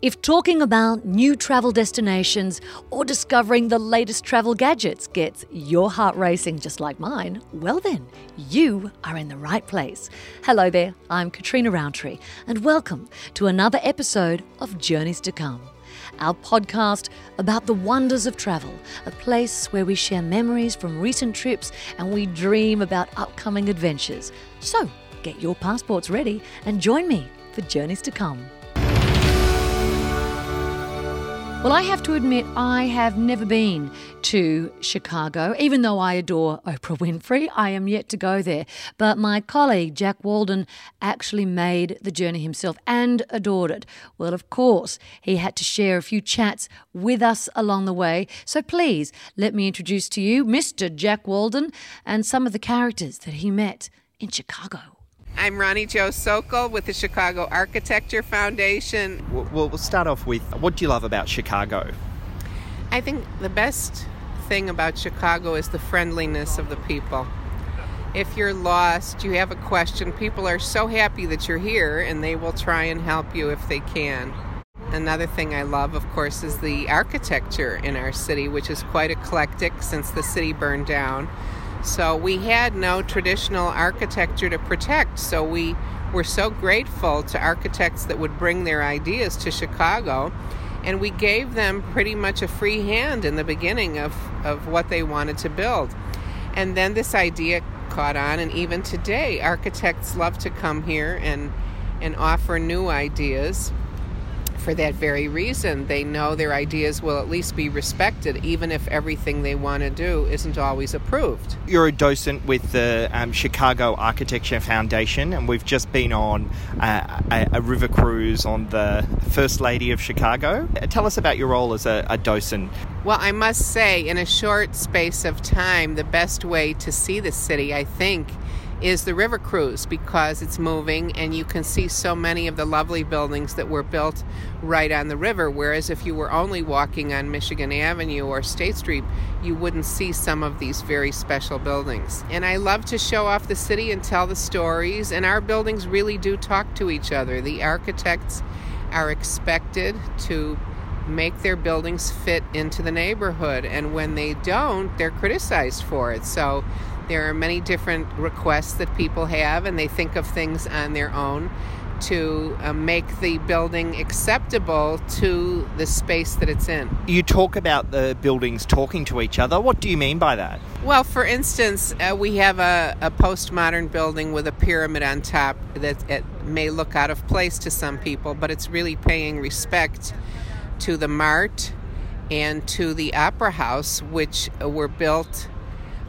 If talking about new travel destinations or discovering the latest travel gadgets gets your heart racing just like mine, well then, you are in the right place. Hello there, I'm Katrina Roundtree, and welcome to another episode of Journeys to Come, our podcast about the wonders of travel, a place where we share memories from recent trips and we dream about upcoming adventures. So, get your passports ready and join me for Journeys to Come. Well, I have to admit, I have never been to Chicago. Even though I adore Oprah Winfrey, I am yet to go there. But my colleague, Jack Walden, actually made the journey himself and adored it. Well, of course, he had to share a few chats with us along the way. So please let me introduce to you Mr. Jack Walden and some of the characters that he met in Chicago. I'm Ronnie Joe Sokol with the Chicago Architecture Foundation. Well, we'll start off with what do you love about Chicago? I think the best thing about Chicago is the friendliness of the people. If you're lost, you have a question, people are so happy that you're here and they will try and help you if they can. Another thing I love, of course, is the architecture in our city, which is quite eclectic since the city burned down. So we had no traditional architecture to protect. So we were so grateful to architects that would bring their ideas to Chicago. And we gave them pretty much a free hand in the beginning of, of what they wanted to build. And then this idea caught on, and even today, architects love to come here and, and offer new ideas for that very reason. They know their ideas will at least be respected, even if everything they want to do isn't always approved. You're a docent with the um, Chicago Architecture Foundation, and we've just been on uh, a, a, river cruise on the First Lady of Chicago. Tell us about your role as a, a docent. Well, I must say, in a short space of time, the best way to see the city, I think, is the river cruise because it's moving and you can see so many of the lovely buildings that were built right on the river. Whereas if you were only walking on Michigan Avenue or State Street, you wouldn't see some of these very special buildings. And I love to show off the city and tell the stories, and our buildings really do talk to each other. The architects are expected to make their buildings fit into the neighborhood, and when they don't, they're criticized for it. So there are many different requests that people have, and they think of things on their own to uh, make the building acceptable to the space that it's in. You talk about the buildings talking to each other. What do you mean by that? Well, for instance, uh, we have a, a, postmodern building with a pyramid on top that it may look out of place to some people, but it's really paying respect to the Mart and to the Opera House, which were built.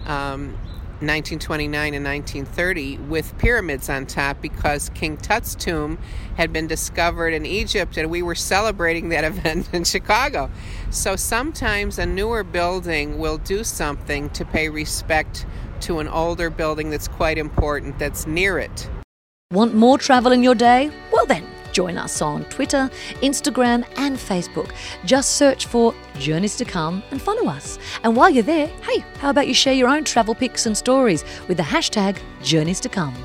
Um, 1929 and 1930 with pyramids on top because King Tut's tomb had been discovered in Egypt and we were celebrating that event in Chicago. So sometimes a newer building will do something to pay respect to an older building that's quite important that's near it. Want more travel in your day? Well then Join us on Twitter, Instagram, and Facebook. Just search for Journeys to Come and follow us. And while you're there, hey, how about you share your own travel pics and stories with the hashtag Journeys to Come?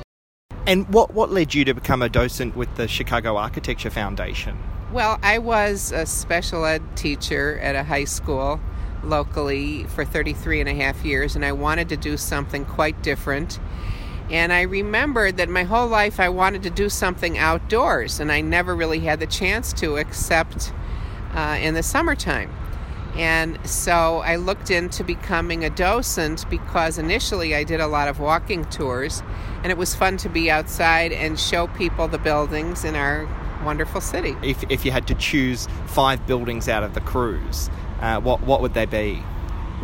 And what, what led you to become a docent with the Chicago Architecture Foundation? Well, I was a special ed teacher at a high school locally for 33 and a half years, and I wanted to do something quite different. And I remembered that my whole life I wanted to do something outdoors, and I never really had the chance to except uh, in the summertime. And so I looked into becoming a docent because initially I did a lot of walking tours, and it was fun to be outside and show people the buildings in our wonderful city. If, if you had to choose five buildings out of the cruise, uh, what, what would they be?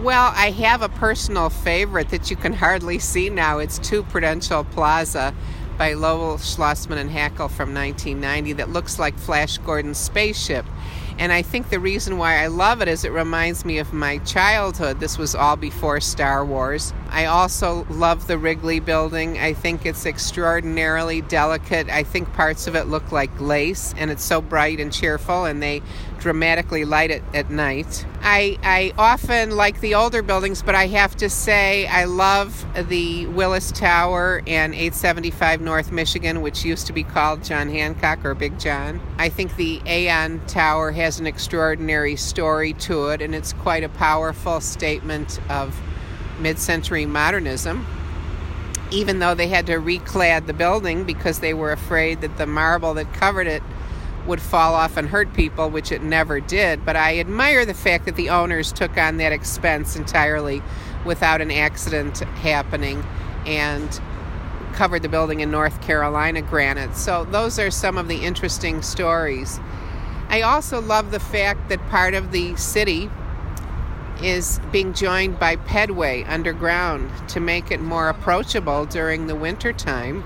Well, I have a personal favorite that you can hardly see now. It's 2 Prudential Plaza by Loebl Schlossman and Hackl from 1990 that looks like Flash Gordon's spaceship. And I think the reason why I love it is it reminds me of my childhood. This was all before Star Wars. I also love the Wrigley building. I think it's extraordinarily delicate. I think parts of it look like lace, and it's so bright and cheerful, and they dramatically light it at night. I, I often like the older buildings, but I have to say I love the Willis Tower and 875 North Michigan, which used to be called John Hancock or Big John. I think the Aon Tower has an extraordinary story to it, and it's quite a powerful statement of mid century modernism. Even though they had to reclad the building because they were afraid that the marble that covered it would fall off and hurt people, which it never did. But I admire the fact that the owners took on that expense entirely without an accident happening and covered the building in North Carolina granite. So, those are some of the interesting stories. I also love the fact that part of the city is being joined by pedway underground to make it more approachable during the winter time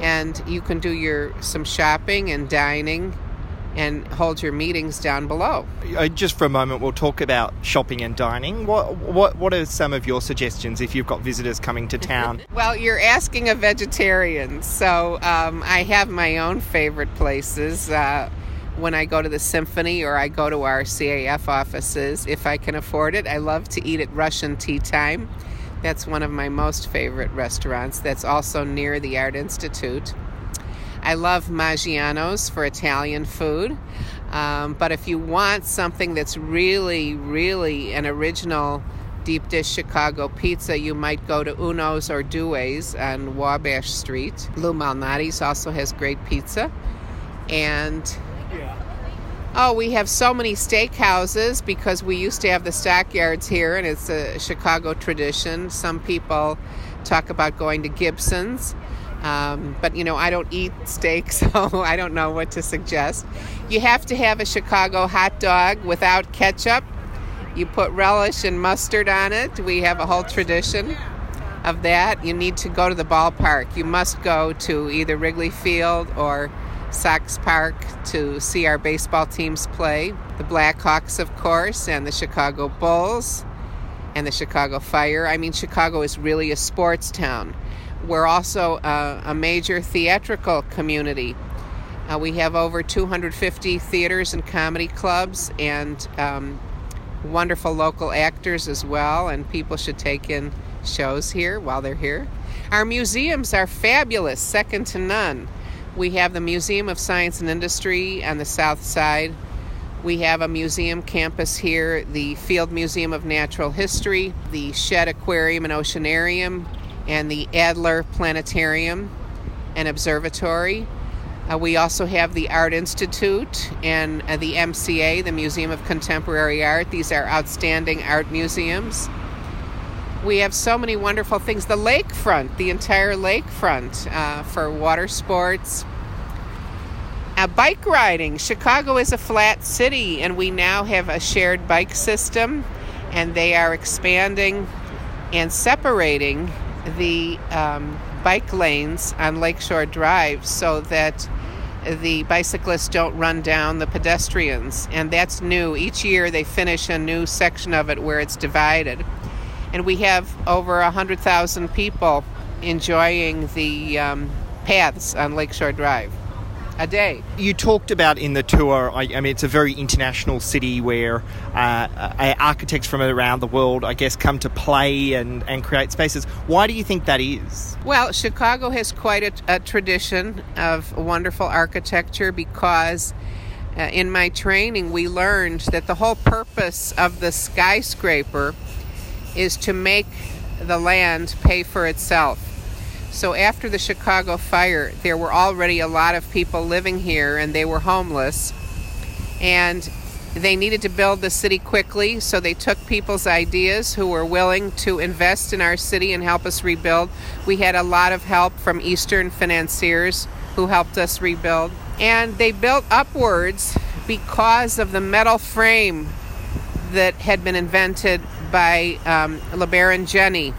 and you can do your some shopping and dining and hold your meetings down below. Uh, just for a moment, we'll talk about shopping and dining. What what what are some of your suggestions if you've got visitors coming to town? well, you're asking a vegetarian, so um, I have my own favorite places. Uh, when I go to the symphony or I go to our CAF offices, if I can afford it, I love to eat at Russian Tea Time. That's one of my most favorite restaurants. That's also near the Art Institute. I love Maggiano's for Italian food. Um, but if you want something that's really, really an original deep dish Chicago pizza, you might go to Uno's or Due's on Wabash Street. Lou Malnati's also has great pizza. And Oh, we have so many steakhouses because we used to have the stockyards here, and it's a Chicago tradition. Some people talk about going to Gibson's, um, but you know, I don't eat steak, so I don't know what to suggest. You have to have a Chicago hot dog without ketchup. You put relish and mustard on it. We have a whole tradition of that. You need to go to the ballpark. You must go to either Wrigley Field or Sox Park to see our baseball teams play. The Blackhawks, of course, and the Chicago Bulls and the Chicago Fire. I mean, Chicago is really a sports town. We're also uh, a major theatrical community. Uh, we have over 250 theaters and comedy clubs and um, wonderful local actors as well, and people should take in shows here while they're here. Our museums are fabulous, second to none. We have the Museum of Science and Industry on the south side. We have a museum campus here, the Field Museum of Natural History, the Shedd Aquarium and Oceanarium, and the Adler Planetarium and Observatory. Uh, we also have the Art Institute and uh, the MCA, the Museum of Contemporary Art. These are outstanding art museums. We have so many wonderful things. The lakefront, the entire lakefront uh, for water sports. Uh, bike riding. Chicago is a flat city, and we now have a shared bike system, and they are expanding and separating the um, bike lanes on Lakeshore Drive so that the bicyclists don't run down the pedestrians. And that's new. Each year they finish a new section of it where it's divided and we have over 100,000 people enjoying the um, paths on Lakeshore Drive a day. You talked about in the tour, I, I mean, it's a very international city where uh, uh, architects from around the world, I guess, come to play and, and create spaces. Why do you think that is? Well, Chicago has quite a, a tradition of wonderful architecture because. Uh, in my training, we learned that the whole purpose of the skyscraper is to make the land pay for itself. So after the Chicago fire, there were already a lot of people living here and they were homeless. And they needed to build the city quickly, so they took people's ideas who were willing to invest in our city and help us rebuild. We had a lot of help from Eastern financiers who helped us rebuild. And they built upwards because of the metal frame that had been invented by um, Le Baron Jenney.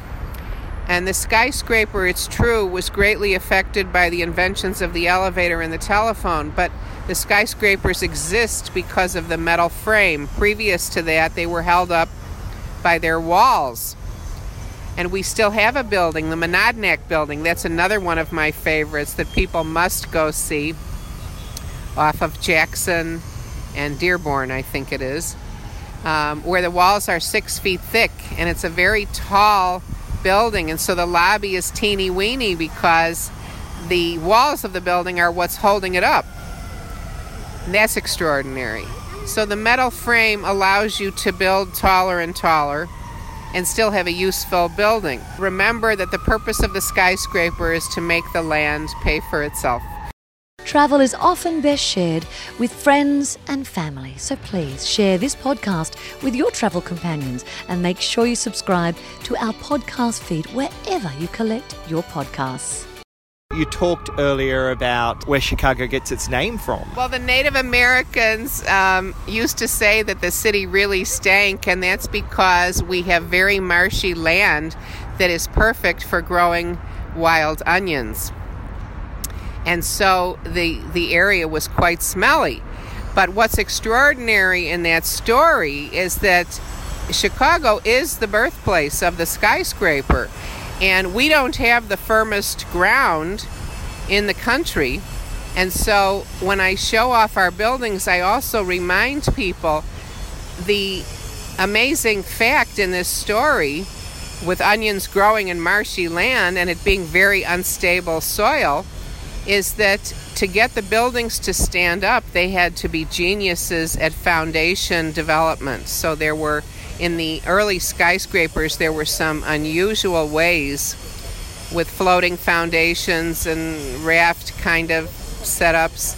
And the skyscraper, it's true, was greatly affected by the inventions of the elevator and the telephone, but the skyscrapers exist because of the metal frame. Previous to that, they were held up by their walls. And we still have a building, the Monadnock building. That's another one of my favorites that people must go see off of Jackson and Dearborn, I think it is, um, where the walls are six feet thick. And it's a very tall building. And so the lobby is teeny weeny because the walls of the building are what's holding it up. And that's extraordinary. So the metal frame allows you to build taller and taller and still have a useful building. Remember that the purpose of the skyscraper is to make the land pay for itself. Travel is often best shared with friends and family, so please share this podcast with your travel companions and make sure you subscribe to our podcast feed wherever you collect your podcasts. You talked earlier about where Chicago gets its name from. Well, the Native Americans um, used to say that the city really stank, and that's because we have very marshy land that is perfect for growing wild onions. And so the, the area was quite smelly. But what's extraordinary in that story is that Chicago is the birthplace of the skyscraper. And we don't have the firmest ground in the country. And so when I show off our buildings, I also remind people the amazing fact in this story with onions growing in marshy land and it being very unstable soil is that to get the buildings to stand up, they had to be geniuses at foundation development. So there were in the early skyscrapers, there were some unusual ways with floating foundations and raft kind of setups.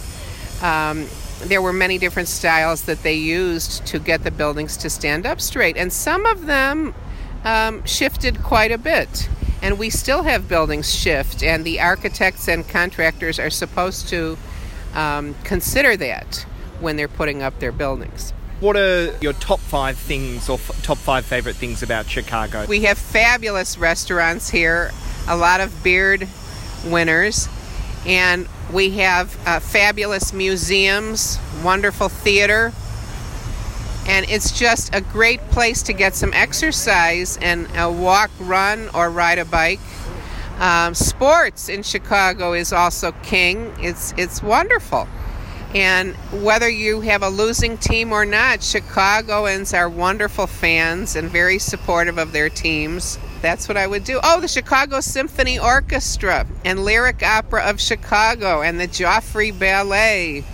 Um, there were many different styles that they used to get the buildings to stand up straight, and some of them um, shifted quite a bit. And we still have buildings shift, and the architects and contractors are supposed to um, consider that when they're putting up their buildings. What are your top five things or f- top five favorite things about Chicago? We have fabulous restaurants here, a lot of beard winners, and we have uh, fabulous museums, wonderful theater, and it's just a great place to get some exercise and a walk, run, or ride a bike. Um, sports in Chicago is also king. It's it's wonderful. And whether you have a losing team or not, Chicagoans are wonderful fans and very supportive of their teams. That's what I would do. Oh, the Chicago Symphony Orchestra and Lyric Opera of Chicago and the Joffrey Ballet.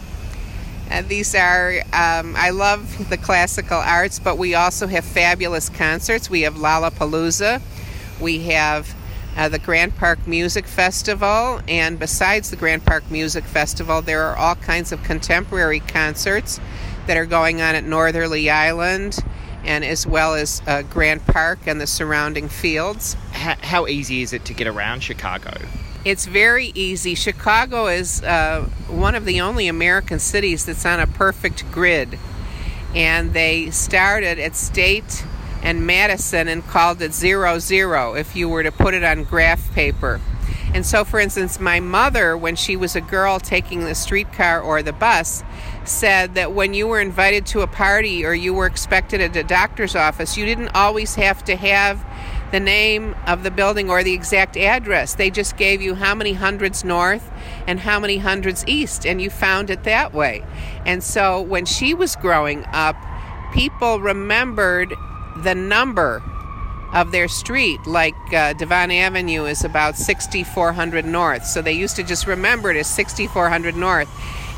And these are, um, I love the classical arts, but we also have fabulous concerts. We have Lollapalooza. We have uh, the Grant Park Music Festival, and besides the Grant Park Music Festival, there are all kinds of contemporary concerts that are going on at Northerly Island and as well as uh, Grant Park and the surrounding fields. How, how, easy is it to get around Chicago? It's very easy. Chicago is uh, one of the only American cities that's on a perfect grid. And they started at State and Madison and called it zero zero if you were to put it on graph paper. And so, for instance, my mother, when she was a girl taking the streetcar or the bus, said that when you were invited to a party or you were expected at a doctor's office, you didn't always have to have the name of the building or the exact address. They just gave you how many hundreds north and how many hundreds east, and you found it that way. And so when she was growing up, people remembered the number of their street, like uh, Devon Avenue is about 6400 North. So they used to just remember it as 6400 North.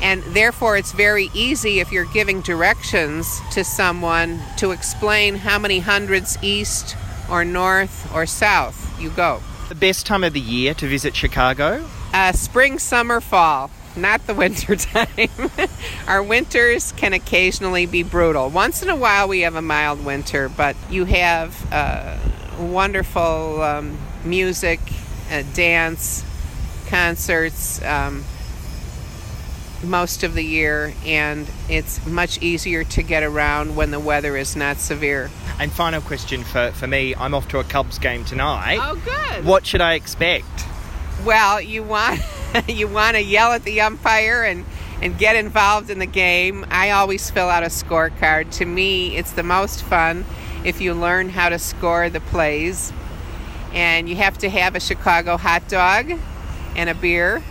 And therefore, it's very easy if you're giving directions to someone to explain how many hundreds east or north or south you go. The best time of the year to visit Chicago? Uh, spring, summer, fall not the winter time. Our winters can occasionally be brutal. Once in a while, we have a mild winter, but you have uh, wonderful um, music, uh, dance, concerts um, most of the year, and it's much easier to get around when the weather is not severe. And final question for, for me I'm off to a Cubs game tonight. Oh, good. What should I expect? Well, you want. you want to yell at the umpire and and get involved in the game. I always fill out a scorecard. To me, it's the most fun if you learn how to score the plays. And you have to have a Chicago hot dog and a beer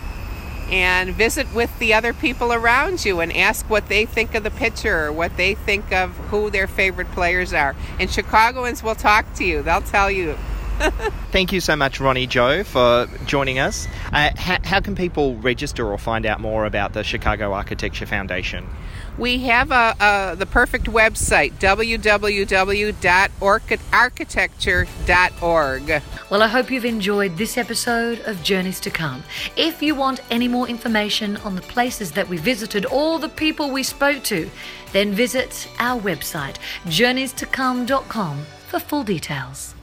and visit with the other people around you and ask what they think of the pitcher or what they think of who their favorite players are. And Chicagoans will talk to you, they'll tell you. Thank you so much, Ronnie Joe, for joining us. Uh, how, how can people register or find out more about the Chicago Architecture Foundation? We have a, a the perfect website www.architecture.org. Well, I hope you've enjoyed this episode of Journeys to Come. If you want any more information on the places that we visited or the people we spoke to, then visit our website journeystocome.com for full details.